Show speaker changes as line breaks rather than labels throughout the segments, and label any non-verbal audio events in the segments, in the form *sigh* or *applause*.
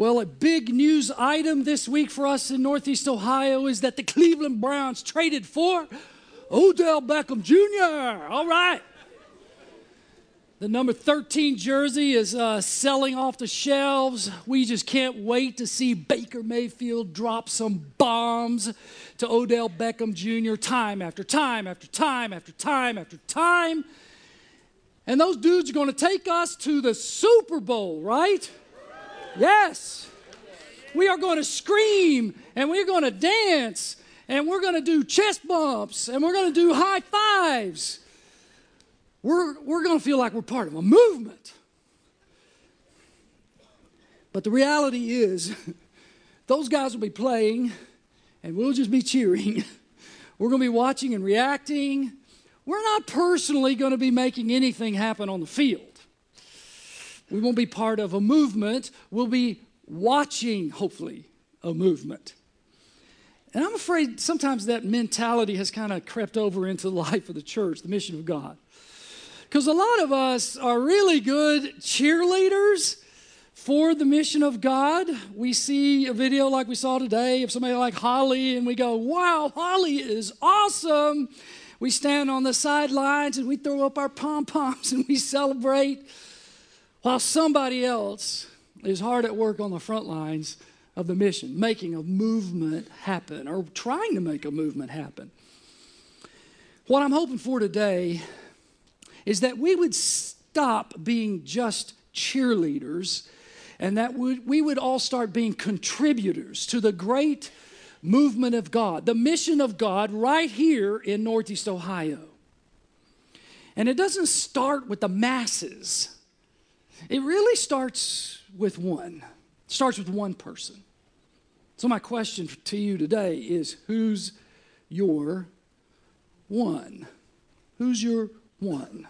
Well, a big news item this week for us in Northeast Ohio is that the Cleveland Browns traded for Odell Beckham Jr. All right. The number 13 jersey is uh, selling off the shelves. We just can't wait to see Baker Mayfield drop some bombs to Odell Beckham Jr. time after time after time after time after time. And those dudes are going to take us to the Super Bowl, right? Yes. We are going to scream and we're going to dance and we're going to do chest bumps and we're going to do high fives we're, we're going to feel like we're part of a movement. But the reality is, *laughs* those guys will be playing, and we'll just be cheering. *laughs* We're going to be watching and reacting. We're not personally going to be making anything happen on the field. We won't be part of a movement. We'll be watching, hopefully, a movement. And I'm afraid sometimes that mentality has kind of crept over into the *laughs* life of the church, the mission of God. Because a lot of us are really good cheerleaders for the mission of God. We see a video like we saw today of somebody like Holly, and we go, wow, Holly is awesome. We stand on the sidelines and we throw up our pom poms *laughs* and we celebrate while somebody else is hard at work on the front lines of the mission, making a movement happen or trying to make a movement happen. What I'm hoping for today is that we would stop being just cheerleaders and that we would all start being contributors to the great movement of God, the mission of God right here in Northeast Ohio. And it doesn't start with the masses, it really starts with one, it starts with one person. So, my question to you today is who's your one? Who's your one.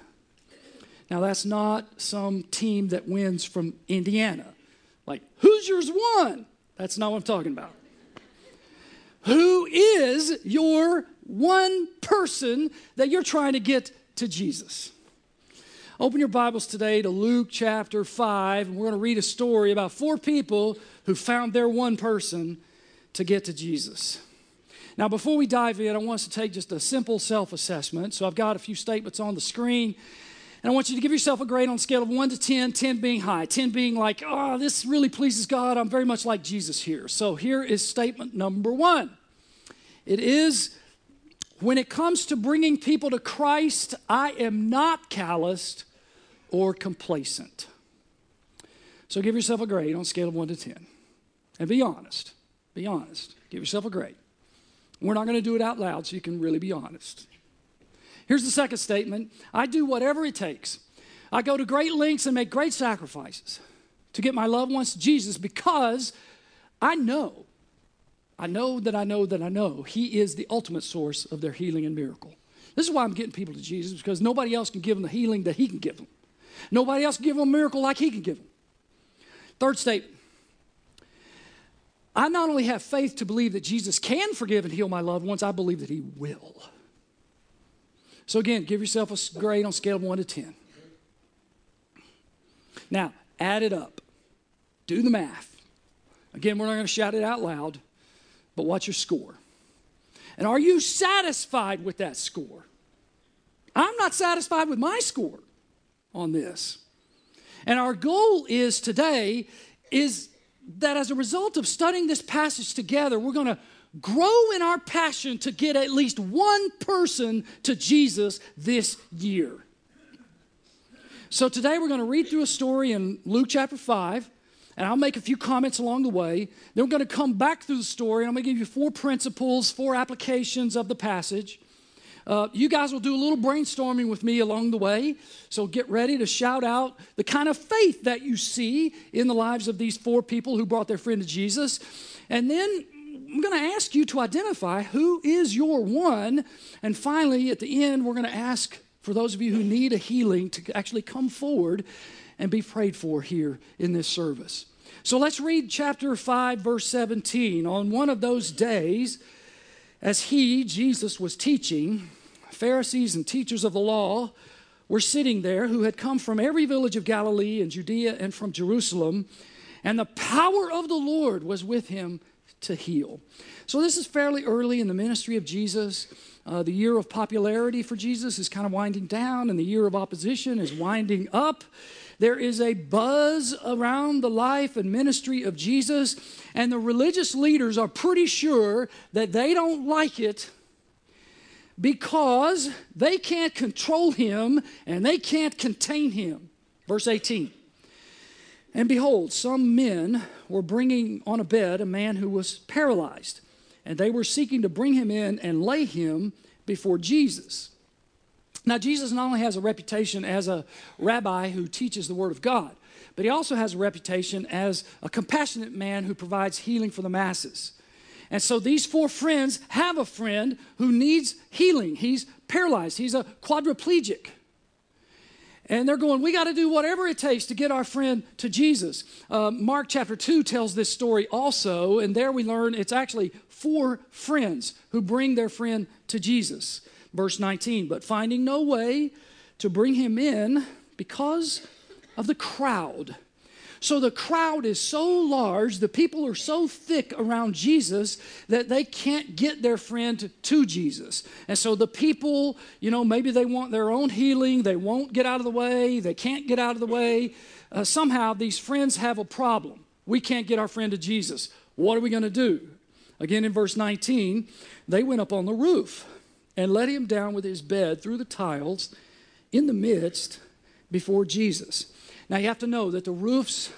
Now, that's not some team that wins from Indiana. Like, Hoosiers one? That's not what I'm talking about. Who is your one person that you're trying to get to Jesus? Open your Bibles today to Luke chapter 5, and we're going to read a story about four people who found their one person to get to Jesus. Now, before we dive in, I want us to take just a simple self assessment. So, I've got a few statements on the screen. And I want you to give yourself a grade on a scale of 1 to 10, 10 being high, 10 being like, oh, this really pleases God. I'm very much like Jesus here. So here is statement number one it is when it comes to bringing people to Christ, I am not calloused or complacent. So give yourself a grade on a scale of 1 to 10. And be honest. Be honest. Give yourself a grade. We're not going to do it out loud so you can really be honest. Here's the second statement I do whatever it takes. I go to great lengths and make great sacrifices to get my loved ones to Jesus because I know, I know that I know that I know He is the ultimate source of their healing and miracle. This is why I'm getting people to Jesus because nobody else can give them the healing that He can give them. Nobody else can give them a miracle like He can give them. Third statement I not only have faith to believe that Jesus can forgive and heal my loved ones, I believe that He will. So, again, give yourself a grade on scale of 1 to 10. Now, add it up. Do the math. Again, we're not going to shout it out loud, but what's your score? And are you satisfied with that score? I'm not satisfied with my score on this. And our goal is today is that as a result of studying this passage together, we're going to grow in our passion to get at least one person to Jesus this year. So today we're going to read through a story in Luke chapter 5, and I'll make a few comments along the way. Then we're going to come back through the story, and I'm going to give you four principles, four applications of the passage. Uh, you guys will do a little brainstorming with me along the way. So get ready to shout out the kind of faith that you see in the lives of these four people who brought their friend to Jesus. And then I'm going to ask you to identify who is your one. And finally, at the end, we're going to ask for those of you who need a healing to actually come forward and be prayed for here in this service. So let's read chapter 5, verse 17. On one of those days, as he, Jesus, was teaching, Pharisees and teachers of the law were sitting there who had come from every village of Galilee and Judea and from Jerusalem. and the power of the Lord was with him to heal. So, this is fairly early in the ministry of Jesus. Uh, the year of popularity for Jesus is kind of winding down, and the year of opposition is winding up. There is a buzz around the life and ministry of Jesus, and the religious leaders are pretty sure that they don't like it because they can't control him and they can't contain him. Verse 18. And behold, some men were bringing on a bed a man who was paralyzed, and they were seeking to bring him in and lay him before Jesus. Now, Jesus not only has a reputation as a rabbi who teaches the Word of God, but he also has a reputation as a compassionate man who provides healing for the masses. And so these four friends have a friend who needs healing. He's paralyzed, he's a quadriplegic. And they're going, we got to do whatever it takes to get our friend to Jesus. Uh, Mark chapter 2 tells this story also, and there we learn it's actually four friends who bring their friend to Jesus. Verse 19, but finding no way to bring him in because of the crowd. So the crowd is so large, the people are so thick around Jesus that they can't get their friend to Jesus. And so the people, you know, maybe they want their own healing, they won't get out of the way, they can't get out of the way. Uh, somehow these friends have a problem. We can't get our friend to Jesus. What are we going to do? Again, in verse 19, they went up on the roof and let him down with his bed through the tiles in the midst before Jesus. Now, you have to know that the roofs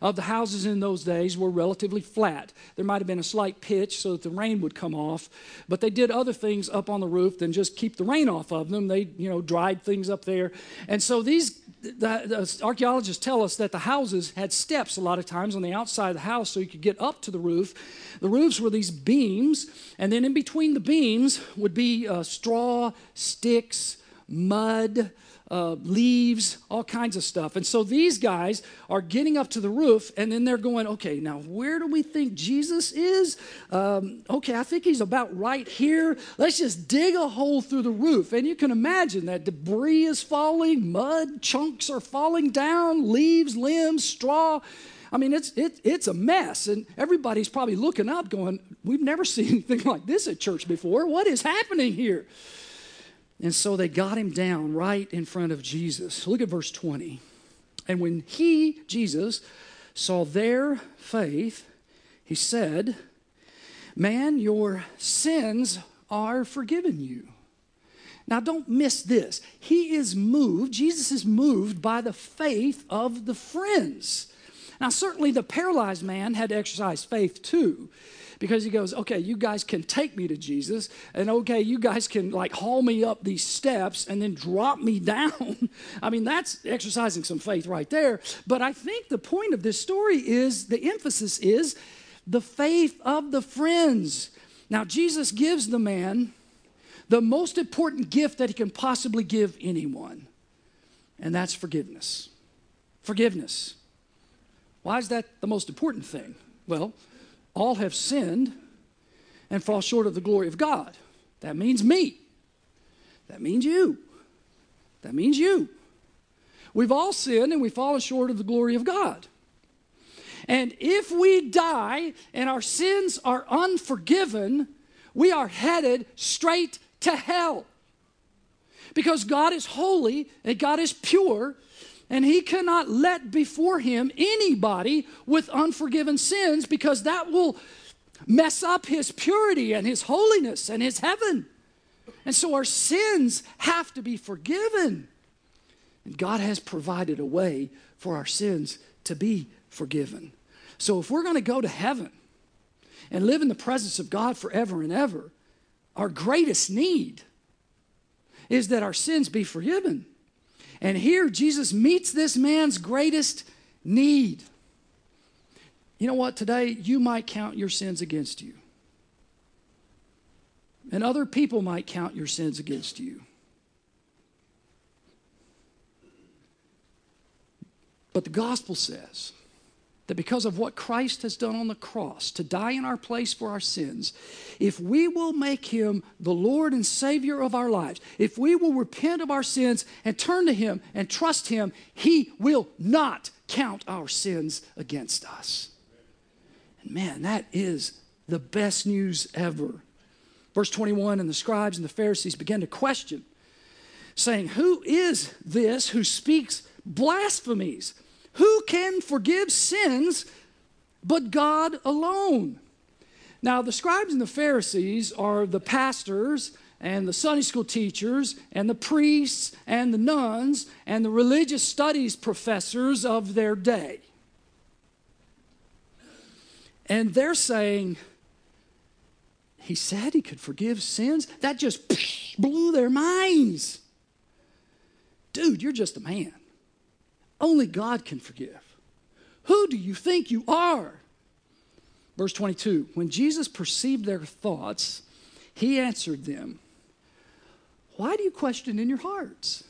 of the houses in those days were relatively flat. There might have been a slight pitch so that the rain would come off, but they did other things up on the roof than just keep the rain off of them. They, you know, dried things up there. And so these the, the, archaeologists tell us that the houses had steps a lot of times on the outside of the house so you could get up to the roof. The roofs were these beams, and then in between the beams would be uh, straw, sticks, mud, uh, leaves, all kinds of stuff. And so these guys are getting up to the roof, and then they're going, okay, now where do we think Jesus is? Um, okay, I think he's about right here. Let's just dig a hole through the roof. And you can imagine that debris is falling, mud chunks are falling down, leaves, limbs, straw. I mean, it's, it, it's a mess. And everybody's probably looking up going, We've never *laughs* seen anything like this at church before. What is happening here? And so they got him down right in front of Jesus. Look at verse 20. And when he, Jesus, saw their faith, he said, Man, your sins are forgiven you. Now, don't miss this. He is moved, Jesus is moved by the faith of the friends. Now, certainly the paralyzed man had to exercise faith too because he goes, okay, you guys can take me to Jesus, and okay, you guys can like haul me up these steps and then drop me *laughs* down. I mean, that's exercising some faith right there. But I think the point of this story is the emphasis is the faith of the friends. Now, Jesus gives the man the most important gift that he can possibly give anyone, and that's forgiveness. Forgiveness. Why is that the most important thing? Well, all have sinned and fall short of the glory of God. That means me. That means you. That means you. We've all sinned and we've fallen short of the glory of God. And if we die and our sins are unforgiven, we are headed straight to hell. Because God is holy and God is pure, and he cannot let before him anybody with unforgiven sins because that will mess up his purity and his holiness and his heaven. And so our sins have to be forgiven. And God has provided a way for our sins to be forgiven. So if we're going to go to heaven and live in the presence of God forever and ever, our greatest need is that our sins be forgiven. And here Jesus meets this man's greatest need. You know what? Today, you might count your sins against you. And other people might count your sins against you. But the gospel says that because of what Christ has done on the cross to die in our place for our sins, if we will make him the Lord and Savior of our lives, if we will repent of our sins and turn to him and trust him, he will not count our sins against us. And man, that is the best news ever. Verse 21 And the scribes and the Pharisees began to question, saying, Who is this who speaks blasphemies? Who can forgive sins but God alone? Now, the scribes and the Pharisees are the pastors and the Sunday school teachers and the priests and the nuns and the religious studies professors of their day. And they're saying, he said he could forgive sins. That just blew their minds. Dude, you're just a man. Only God can forgive. Who do you think you are? Verse 22 When Jesus perceived their thoughts, he answered them, Why do you question in your hearts?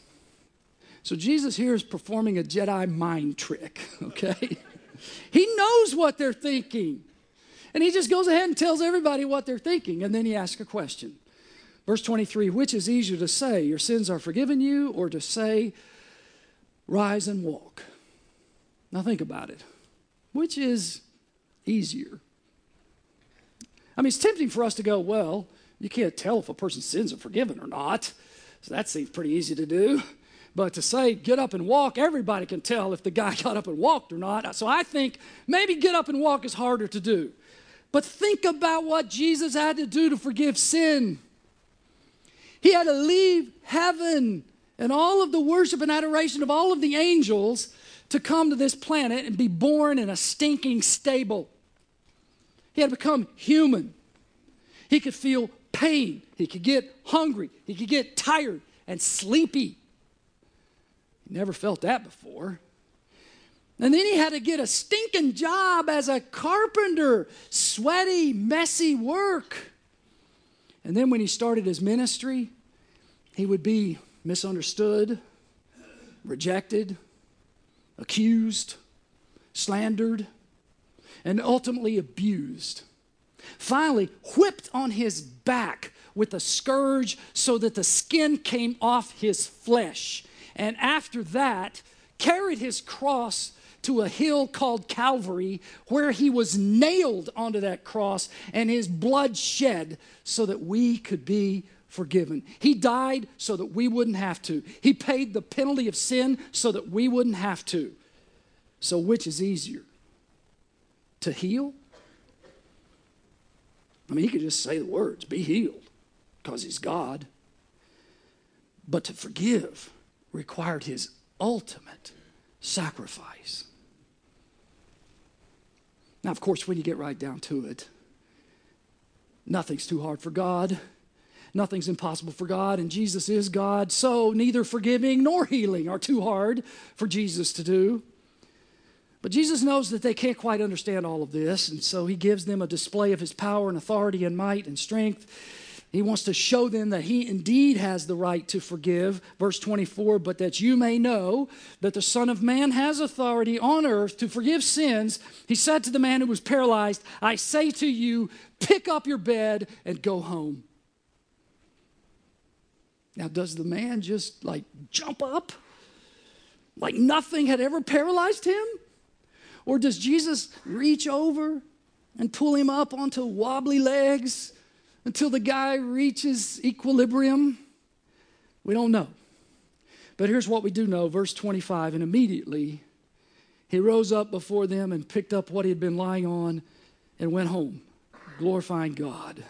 So Jesus here is performing a Jedi mind trick, *laughs* okay? he knows what they're thinking. And he just goes ahead and tells everybody what they're thinking. And then he asks a question. Verse 23 Which is easier to say, Your sins are forgiven you, or to say, Rise and walk? Now think about it. Which is easier? I mean, it's tempting for us to go, Well, you can't tell if a person's sins are forgiven or not. So that seems pretty easy to do. But to say, get up and walk, everybody can tell if the guy *laughs* got up and walked or not. So I think maybe get up and walk is harder to do. But think about what Jesus had to do to forgive sin. He had to leave heaven and all of the worship and adoration of all of the angels to come to this planet and be born in a stinking stable. He had to become human. He could feel pain. He could get hungry. He could get tired and sleepy. He never felt that before. And then he had to get a stinking job as a carpenter, sweaty, messy work. And then when he started his ministry, he would be misunderstood, rejected, accused, slandered, and ultimately abused. Finally, whipped on his back with a scourge so that the skin came off his flesh. And after that, carried his cross to a hill called Calvary where he was nailed onto that cross and his blood shed so that we could be forgiven. He died so that we wouldn't have to. He paid the penalty of sin so that we wouldn't have to. So, which is easier? To heal? I mean, he could just say the words, be healed, because he's God. But to forgive required his ultimate sacrifice. Now, of course, when you get right down to it, nothing's too hard for God. Nothing's impossible for God, and Jesus is God. So neither forgiving nor healing are too hard for Jesus to do. But Jesus knows that they can't quite understand all of this, and so he gives them a display of his power and authority and might and strength he wants to show them that he indeed has the right to forgive. Verse 24, but that you may know that the Son of Man has authority on earth to forgive sins. He said to the man who was paralyzed, I say to you, pick up your bed and go home. Now, does the man just like jump up? Like nothing had ever paralyzed him? Or does Jesus reach over and pull him up onto wobbly legs? until the guy reaches equilibrium? We don't know. But here's what we do know verse 25 and immediately he rose up before them and picked up what he had been lying on and went home, glorifying God.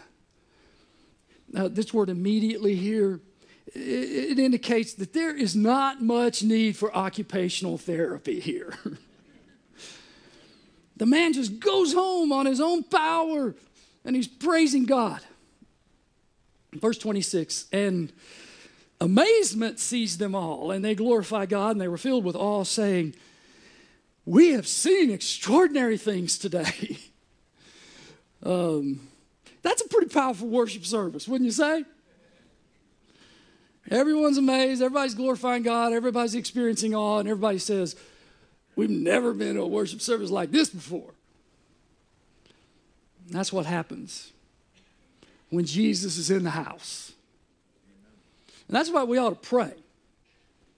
Now, this word immediately here, it, indicates that there is not much need for occupational therapy here. *laughs* the man just goes home on his own power and he's praising God. Verse 26 And amazement seized them all, and they glorified God, and they were filled with awe, saying, We have seen extraordinary things today. *laughs* um, that's a pretty powerful worship service, wouldn't you say? Everyone's amazed, everybody's glorifying God, everybody's experiencing awe, and everybody says, We've never been to a worship service like this before. And that's what happens when Jesus is in the house. And that's why we ought to pray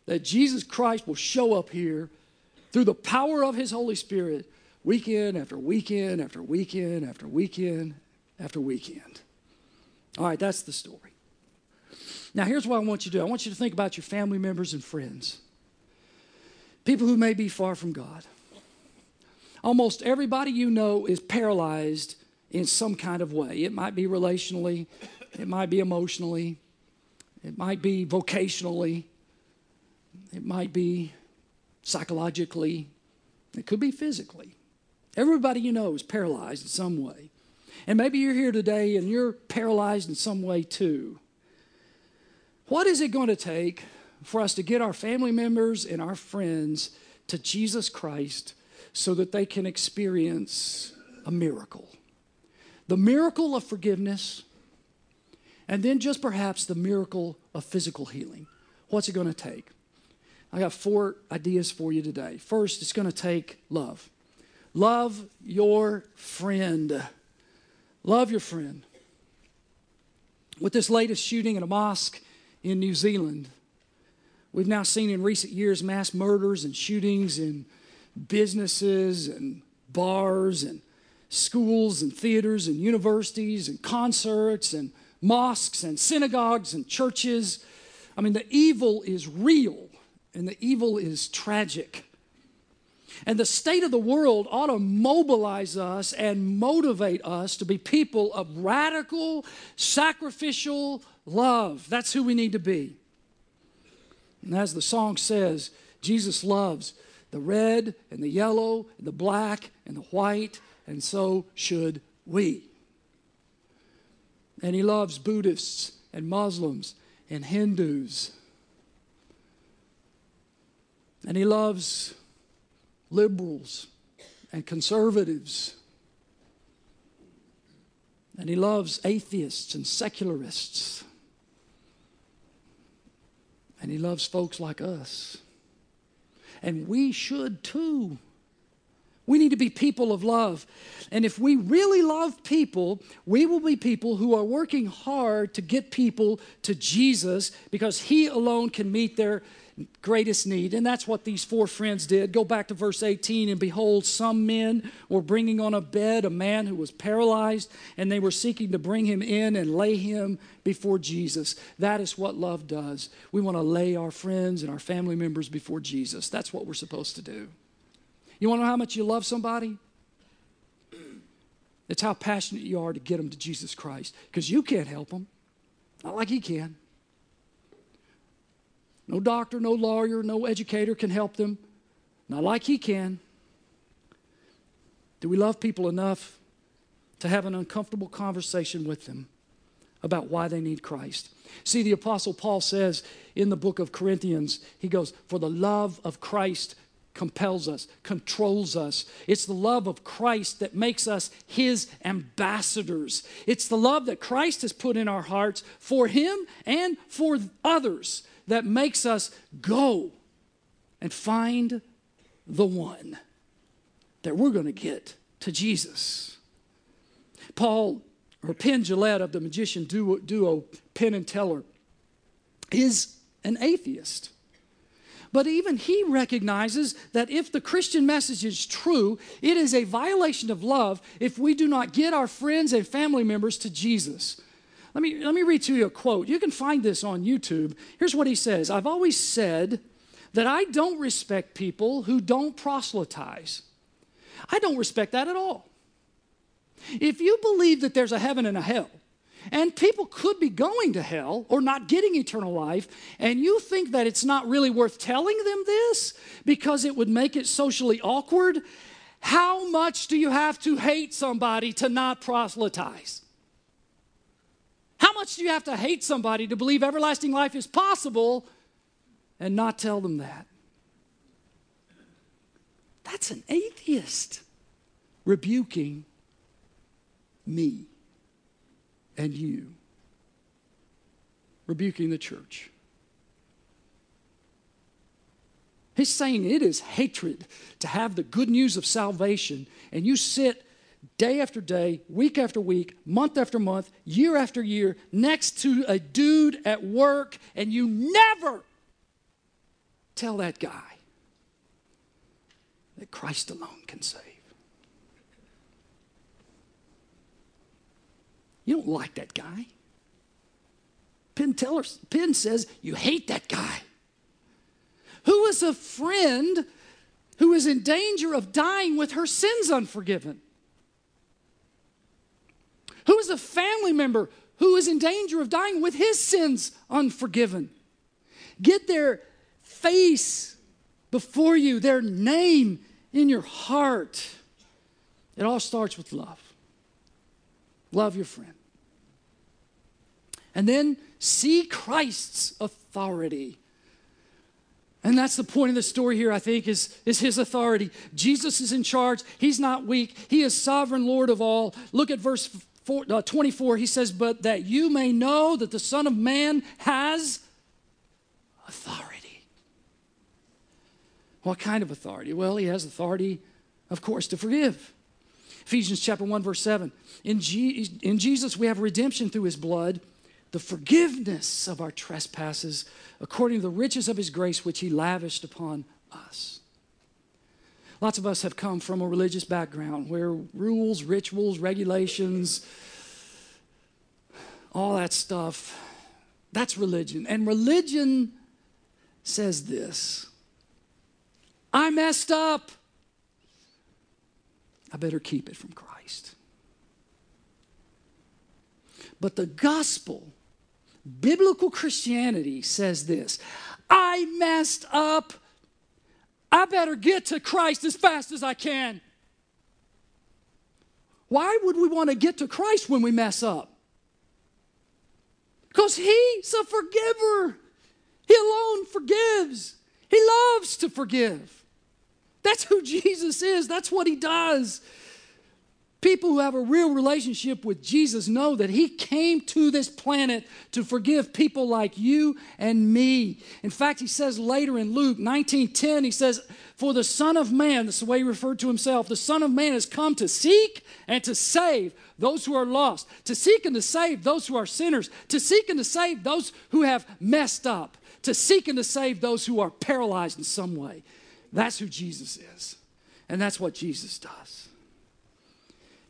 that Jesus Christ will show up here through the power of His Holy Spirit, weekend after weekend after weekend after weekend after weekend. All right, that's the story. Now, here's what I want you to do I want you to think about your family members and friends, people who may be far from God. Almost everybody you know is paralyzed in some kind of way. It might be relationally, it might be emotionally, it might be vocationally, it might be psychologically, it could be physically. Everybody you know is paralyzed in some way. And maybe you're here today and you're paralyzed in some way too. What is it going to take for us to get our family members and our friends to Jesus Christ so that they can experience a miracle? The miracle of forgiveness, and then just perhaps the miracle of physical healing. What's it going to take? I got four ideas for you today. First, it's going to take love. Love your friend. Love your friend. With this latest shooting in a mosque in New Zealand, we've now seen in recent years mass murders and shootings in businesses and bars and schools and theaters and universities and concerts and mosques and synagogues and churches. I mean, the evil is real and the evil is tragic. And the state of the world ought to mobilize us and motivate us to be people of radical, sacrificial love. That's who we need to be. And as the song says, Jesus loves the red and the yellow and the black and the white, and so should we. And he loves Buddhists and Muslims and Hindus. And he loves liberals and conservatives. And he loves atheists and secularists. And he loves folks like us. And we should too. We need to be people of love. And if we really love people, we will be people who are working hard to get people to Jesus because He alone can meet their greatest need. And that's what these four friends did. Go back to verse 18, and behold, some men were bringing on a bed a man who was paralyzed, and they were seeking to bring him in and lay him before Jesus. That is what love does. We want to lay our friends and our family members before Jesus. That's what we're supposed to do. You want to know how much you love somebody? It's how passionate you are to get them to Jesus Christ because you can't help them, not like He can. No doctor, no lawyer, no educator can help them, not like He can. Do we love people enough to have an uncomfortable conversation with them about why they need Christ? See, the Apostle Paul says in the book of Corinthians, he goes, For the love of Christ compels us, controls us. It's the love of Christ that makes us his ambassadors. It's the love that Christ has put in our hearts for him and for others that makes us go and find the one that we're going to get to Jesus. Paul, or Penn Jillette of the magician duo, duo Penn and Teller, is an atheist. But even he recognizes that if the Christian message is true, it is a violation of love if we do not get our friends and family members to Jesus. Let me, let me read to you a quote. You can find this on YouTube. Here's what he says I've always said that I don't respect people who don't proselytize. I don't respect that at all. If you believe that there's a heaven and a hell, and people could be going to hell or not getting eternal life, and you think that it's not really worth telling them this because it would make it socially awkward, how much do you have to hate somebody to not proselytize? How much do you have to hate somebody to believe everlasting life is possible and not tell them that? That's an atheist rebuking me and you, rebuking the church. He's saying it is hatred to have the good news of salvation, and you sit day after day, week after week, month after month, year after year, next to a dude at work, and you never tell that guy that Christ alone can save. You don't like that guy. Penn, Teller, Penn says you hate that guy. Who is a friend who is in danger of dying with her sins unforgiven? Who is a family member who is in danger of dying with his sins unforgiven? Get their face before you, their name in your heart. It all starts with love. Love your friend. And then see Christ's authority. And that's the point of the story here, I think, is, is his authority. Jesus is in charge. He's not weak. He is sovereign Lord of all. Look at verse four, uh, 24. He says, But that you may know that the Son of Man has authority. What kind of authority? Well, he has authority, of course, to forgive. Ephesians chapter 1, verse 7. In, in Jesus, we have redemption through his blood, the forgiveness of our trespasses, according to the riches of his grace, which he lavished upon us. Lots of us have come from a religious background where rules, rituals, regulations, all that stuff, that's religion. And religion says this I messed up. I better keep it from Christ. But the gospel, biblical Christianity says this I messed up. I better get to Christ as fast as I can. Why would we want to get to Christ when we mess up? Because He's a forgiver. He alone forgives. He loves to forgive. That's who Jesus is, that's what He does. People who have a real relationship with Jesus know that He came to this planet to forgive people like you and me. In fact, He says later in Luke 19:10, He says, For the Son of Man, that's the way He referred to Himself, the Son of Man has come to seek and to save those who are lost, to seek and to save those who are sinners, to seek and to save those who have messed up to seek and to save those who are paralyzed in some way. That's who Jesus is. And that's what Jesus does.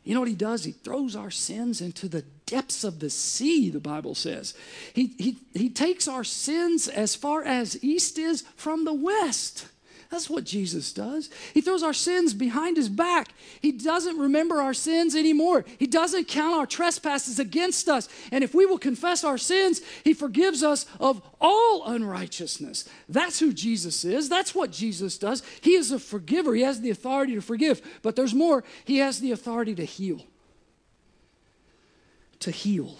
You know what he does? He throws our sins into the depths of the sea, the Bible says. He, he, he takes our sins as far as east is from the west. That's what Jesus does. He throws our sins behind his back. He doesn't remember our sins anymore. He doesn't count our trespasses against us. And if we will confess our sins, he forgives us of all unrighteousness. That's who Jesus is. That's what Jesus does. He is a forgiver. He has the authority to forgive. But there's more. He has the authority to heal. To heal.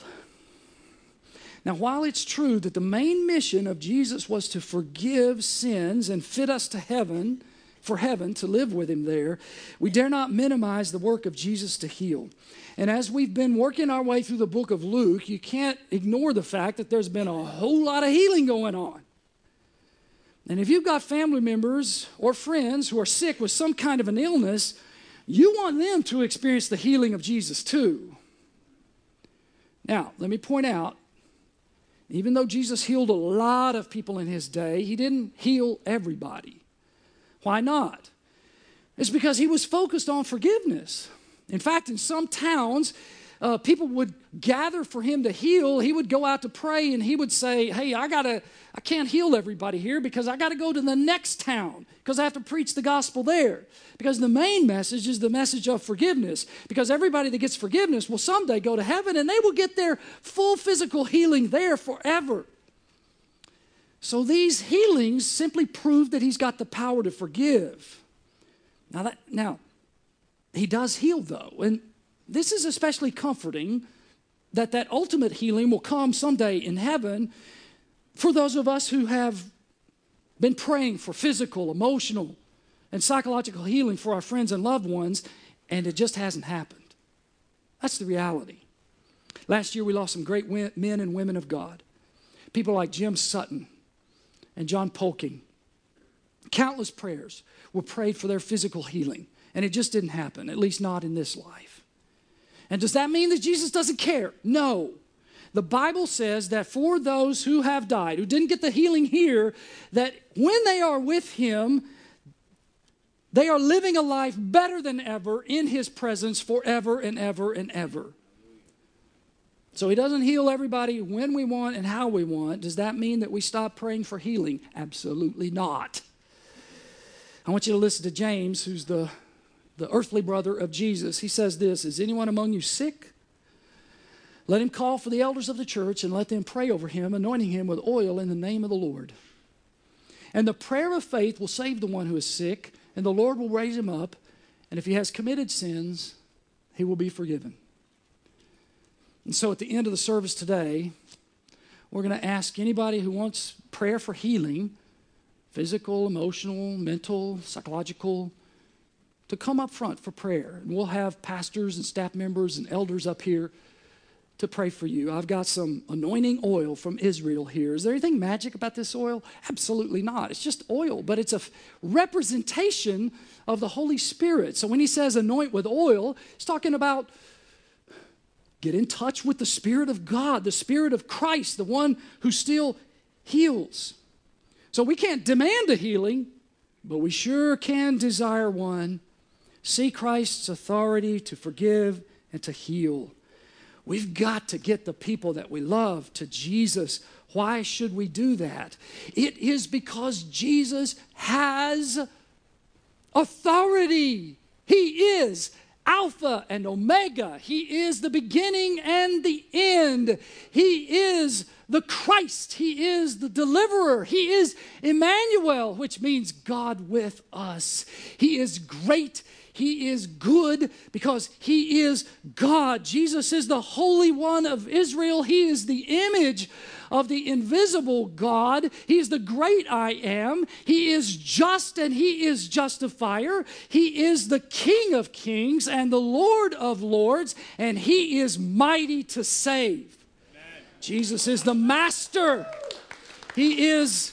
Now, while it's true that the main mission of Jesus was to forgive sins and fit us to heaven, for heaven, to live with Him there, we dare not minimize the work of Jesus to heal. And as we've been working our way through the book of Luke, you can't ignore the fact that there's been a whole lot of healing going on. And if you've got family members or friends who are sick with some kind of an illness, you want them to experience the healing of Jesus too. Now, let me point out even though Jesus healed a lot of people in his day, he didn't heal everybody. Why not? It's because he was focused on forgiveness. In fact, in some towns, uh, people would gather for him to heal. He would go out to pray and he would say, Hey, I gotta, I can't heal everybody here because I gotta go to the next town because I have to preach the gospel there. Because the main message is the message of forgiveness. Because everybody that gets forgiveness will someday go to heaven and they will get their full physical healing there forever. So these healings simply prove that he's got the power to forgive. Now that now he does heal though, and this is especially comforting that that ultimate healing will come someday in heaven for those of us who have been praying for physical, emotional, and psychological healing for our friends and loved ones, and it just hasn't happened. That's the reality. Last year, we lost some great men and women of God. People like Jim Sutton and John Polking. Countless prayers were prayed for their physical healing, and it just didn't happen, at least not in this life. And does that mean that Jesus doesn't care? No. The Bible says that for those who have died, who didn't get the healing here, that when they are with Him, They are living a life better than ever in His presence forever and ever and ever. So He doesn't heal everybody when we want and how we want. Does that mean that we stop praying for healing? Absolutely not. I want you to listen to James, who's the, the earthly brother of Jesus. He says this Is anyone among you sick? Let him call for the elders of the church and let them pray over him, anointing him with oil in the name of the Lord. And the prayer of faith will save the one who is sick, and the Lord will raise him up. And if he has committed sins, he will be forgiven. And so at the end of the service today, we're going to ask anybody who wants prayer for healing physical, emotional, mental, psychological to come up front for prayer. And we'll have pastors and staff members and elders up here to pray for you. I've got some anointing oil from Israel here. Is there anything magic about this oil? Absolutely not. It's just oil, but it's a representation of the Holy Spirit. So when he says anoint with oil, he's talking about get in touch with the Spirit of God, the Spirit of Christ, the one who still heals. So we can't demand a healing, but we sure can desire one. See Christ's authority to forgive and to heal. We've got to get the people that we love to Jesus. Why should we do that? It is because Jesus has authority. He is Alpha and Omega. He is the beginning and the end. He is the Christ. He is the deliverer. He is Emmanuel, which means God with us. He is great. He is good because He is God. Jesus is the Holy One of Israel. He is the image of the invisible God. He is the great I am. He is just and He is justifier. He is the King of kings and the Lord of lords, and He is mighty to save. Amen. Jesus is the Master. He is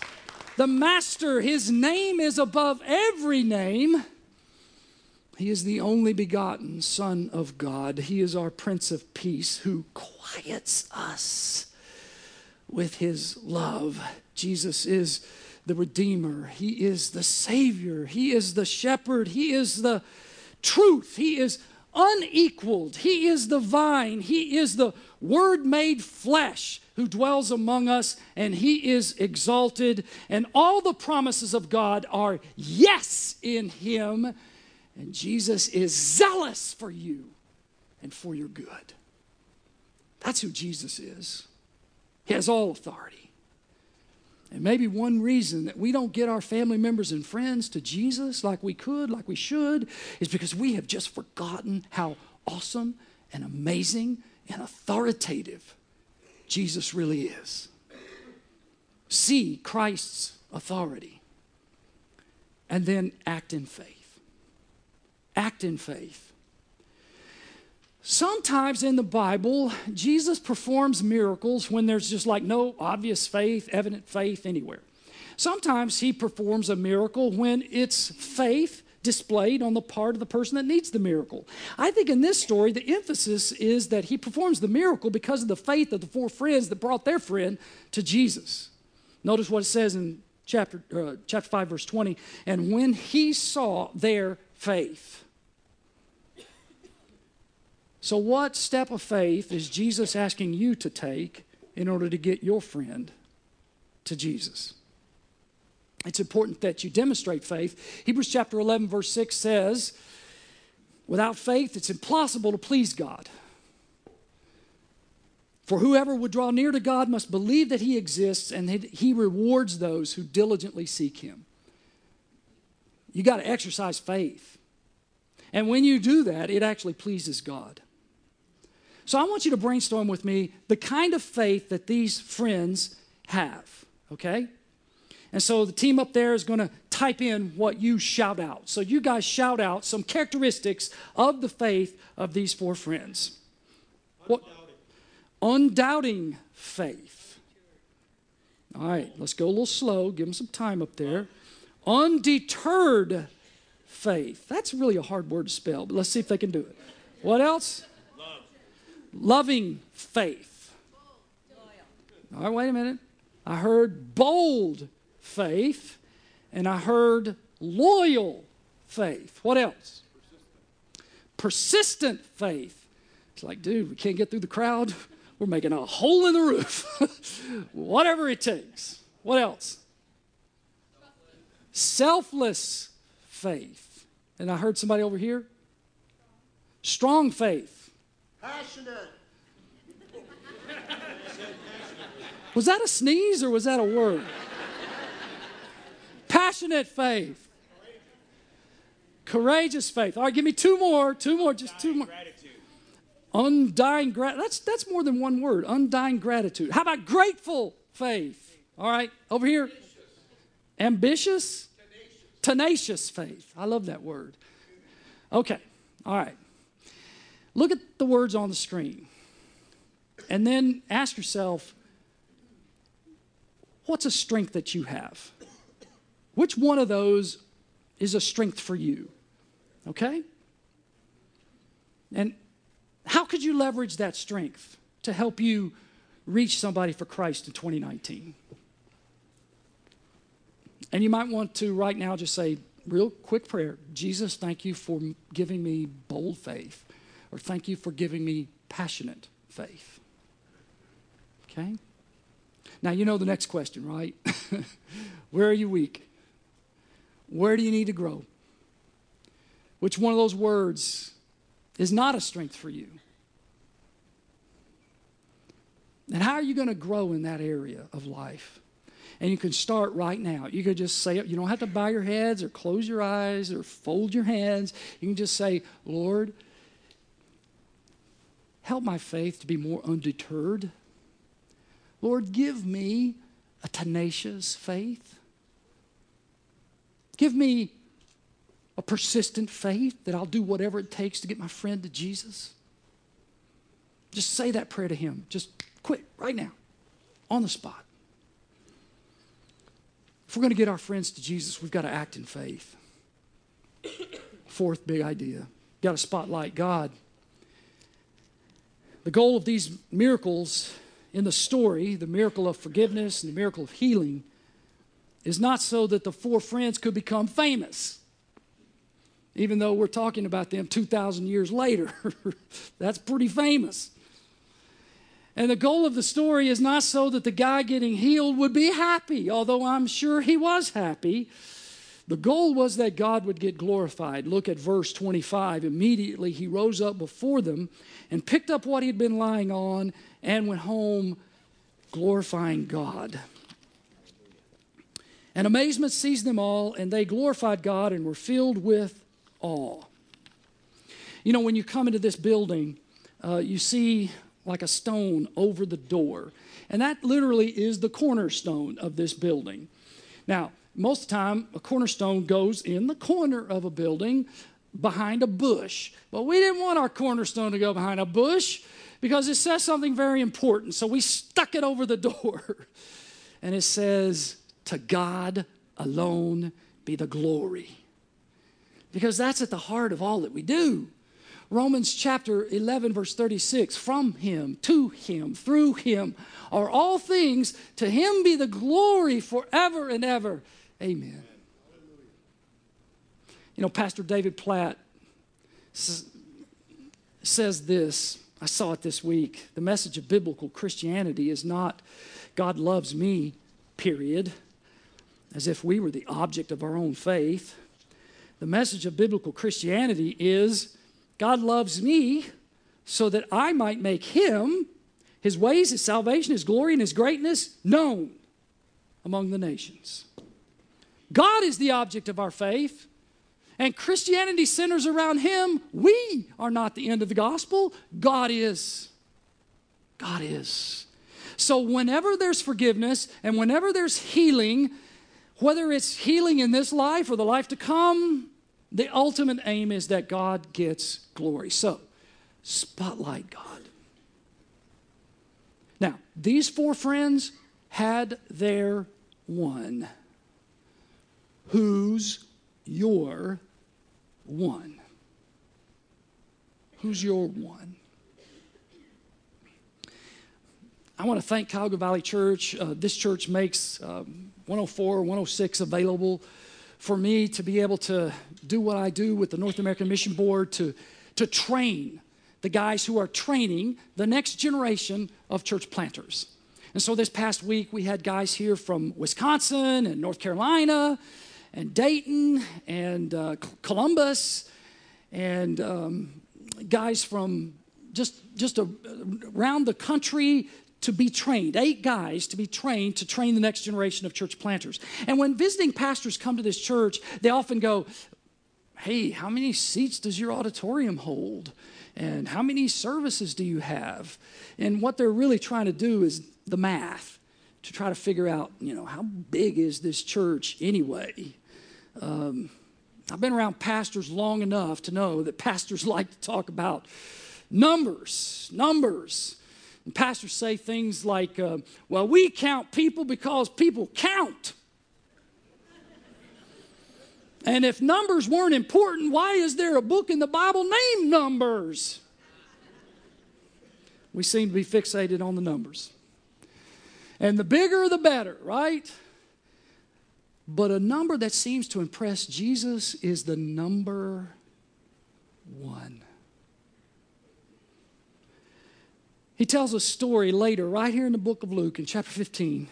the Master. His name is above every name. He is the only begotten Son of God. He is our Prince of Peace who quiets us with his love. Jesus is the Redeemer. He is the Savior. He is the Shepherd. He is the truth. He is unequaled. He is the vine. He is the Word made flesh who dwells among us, and He is exalted. And all the promises of God are yes in Him and Jesus is zealous for you and for your good. That's who Jesus is. He has all authority. And maybe one reason that we don't get our family members and friends to Jesus like we could, like we should, is because we have just forgotten how awesome and amazing and authoritative Jesus really is. See Christ's authority and then act in faith act in faith. Sometimes in the Bible, Jesus performs miracles when there's just like no obvious faith, evident faith anywhere. Sometimes he performs a miracle when it's faith displayed on the part of the person that needs the miracle. I think in this story, the emphasis is that he performs the miracle because of the faith of the four friends that brought their friend to Jesus. Notice what it says in chapter, uh, chapter 5, verse 20. And when he saw their faith, so, what step of faith is Jesus asking you to take in order to get your friend to Jesus? It's important that you demonstrate faith. Hebrews chapter 11, verse 6 says, Without faith, it's impossible to please God. For whoever would draw near to God must believe that He exists and that He rewards those who diligently seek Him. You got to exercise faith. And when you do that, it actually pleases God. So I want you to brainstorm with me the kind of faith that these friends have, okay? And so the team up there is going to type in what you shout out. So you guys shout out some characteristics of the faith of these four friends. What? Undoubting faith. All right, let's go a little slow. Give them some time up there. Undeterred faith. That's really a hard word to spell, but let's see if they can do it. What else? Loving faith. All right, wait a minute. I heard bold faith and I heard loyal faith. What else? Persistent, Persistent faith. It's like, dude, we can't get through the crowd. *laughs* We're making a hole in the roof. *laughs* Whatever it takes. What else? Selfless faith. And I heard somebody over here. Strong faith.
Passionate.
Was that a sneeze or was that a word? Passionate faith. Courageous faith. All right, give me two more. Two more. Just two more.
Gratitude.
Undying gratitude. That's, that's more than one word. Undying gratitude. How about grateful faith? All right, over here. Ambitious? Tenacious faith. I love that word. Okay, all right. Look at the words on the screen. And then ask yourself what's a strength that you have? Which one of those is a strength for you? Okay? And how could you leverage that strength to help you reach somebody for Christ in 2019? And you might want to right now just say, real quick prayer Jesus, thank you for giving me bold faith, thank you for giving me passionate faith. Okay? Now, you know the next question, right? *laughs* Where are you weak? Where do you need to grow? Which one of those words is not a strength for you? And how are you going to grow in that area of life? And you can start right now. You could just say it. You don't have to bow your heads or close your eyes or fold your hands. You can just say, Lord, help my faith to be more undeterred. Lord, give me a tenacious faith. Give me a persistent faith that I'll do whatever it takes to get my friend to Jesus. Just say that prayer to Him. Just quick, right now, on the spot. If we're going to get our friends to Jesus, we've got to act in faith. Fourth big idea got to spotlight God. The goal of these miracles in the story, the miracle of forgiveness and the miracle of healing, is not so that the four friends could become famous. Even though we're talking about them 2,000 years later, *laughs* that's pretty famous. And the goal of the story is not so that the guy getting healed would be happy, although I'm sure he was happy. The goal was that God would get glorified. Look at verse 25. Immediately he rose up before them and picked up what he had been lying on and went home glorifying God. And amazement seized them all, and they glorified God and were filled with awe. You know, when you come into this building, uh, you see like a stone over the door. And that literally is the cornerstone of this building. Now, most of the time, a cornerstone goes in the corner of a building behind a bush. But we didn't want our cornerstone to go behind a bush because it says something very important. So we stuck it over the *laughs* door. And it says, To God alone be the glory. Because that's at the heart of all that we do. Romans chapter 11, verse 36 From him, to him, through him are all things. To him be the glory forever and ever. Amen. You know, Pastor David Platt says this. I saw it this week. The message of biblical Christianity is not God loves me, period, as if we were the object of our own faith. The message of biblical Christianity is God loves me so that I might make him, his ways, his salvation, his glory, and his greatness known among the nations. God is the object of our faith, and Christianity centers around him. We are not the end of the gospel, God is. God is. So, whenever there's forgiveness and whenever there's healing, whether it's healing in this life or the life to come, the ultimate aim is that God gets glory. So, spotlight God. Now, these four friends had their one. Who's your one? Who's your one? I want to thank Cuyahoga Valley Church. Uh, this church makes um, 104, 106 available for me to be able to do what I do with the North American Mission Board to, to train the guys who are training the next generation of church planters. And so this past week, we had guys here from Wisconsin and North Carolina and Dayton and uh, Columbus and um, guys from just, just a, around the country to be trained, eight guys to be trained to train the next generation of church planters. And when visiting pastors come to this church, they often go, Hey, how many seats does your auditorium hold? And how many services do you have? And what they're really trying to do is the math to try to figure out, you know, how big is this church anyway? Um, I've been around pastors long enough to know that pastors *laughs* like to talk about numbers, numbers. And pastors say things like, uh, well, we count people because people count. And if numbers weren't important, why is there a book in the Bible named Numbers? We seem to be fixated on the numbers. And the bigger, the better, right? But a number that seems to impress Jesus is the number one. He tells a story later, right here in the book of Luke, in chapter 15,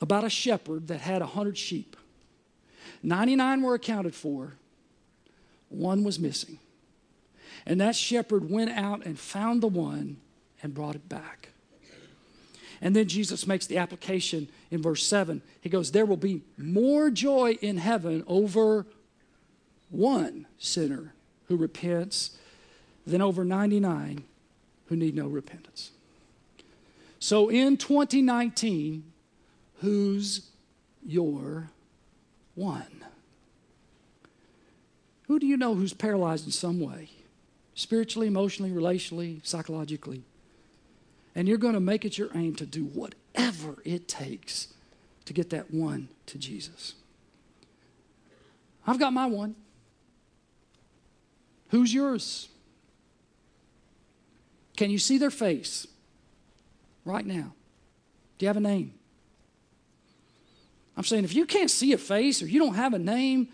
about a shepherd that had 100 sheep. 99 were accounted for, one was missing. And that shepherd went out and found the one and brought it back. And then Jesus makes the application in verse 7. He goes, There will be more joy in heaven over one sinner who repents than over 99 who need no repentance. So in 2019, who's your one? Who do you know who's paralyzed in some way? Spiritually, emotionally, relationally, psychologically. And you're going to make it your aim to do whatever it takes to get that one to Jesus. I've got my one. Who's yours? Can you see their face right now? Do you have a name? I'm saying if you can't see a face or you don't have a name,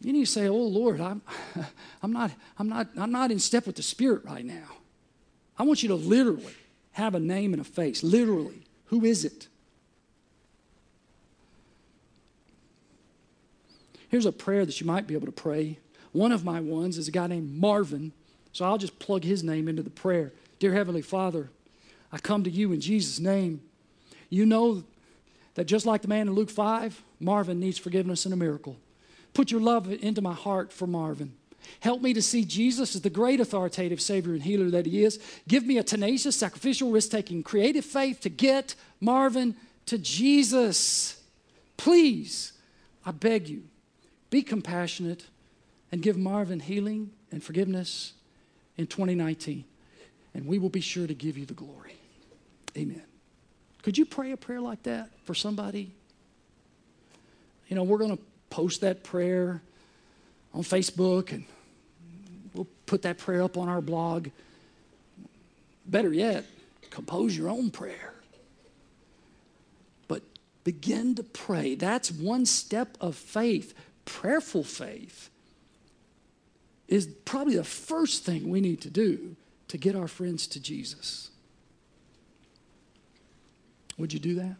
you need to say, "Oh Lord, I'm, *laughs* I'm not, I'm not, I'm not in step with the Spirit right now." I want you to literally have a name and a face. Literally, who is it? Here's a prayer that you might be able to pray. One of my ones is a guy named Marvin, so I'll just plug his name into the prayer. Dear Heavenly Father, I come to you in Jesus' name. You know that just like the man in Luke 5, Marvin needs forgiveness and a miracle. Put your love into my heart for Marvin. Help me to see Jesus as the great authoritative Savior and healer that He is. Give me a tenacious, sacrificial, risk taking, creative faith to get Marvin to Jesus. Please, I beg you, be compassionate and give Marvin healing and forgiveness in 2019. And we will be sure to give you the glory. Amen. Could you pray a prayer like that for somebody? You know, we're going to post that prayer on Facebook and we'll put that prayer up on our blog. Better yet, compose your own prayer. But begin to pray. That's one step of faith, prayerful faith. Is probably the first thing we need to do to get our friends to Jesus. Would you do that?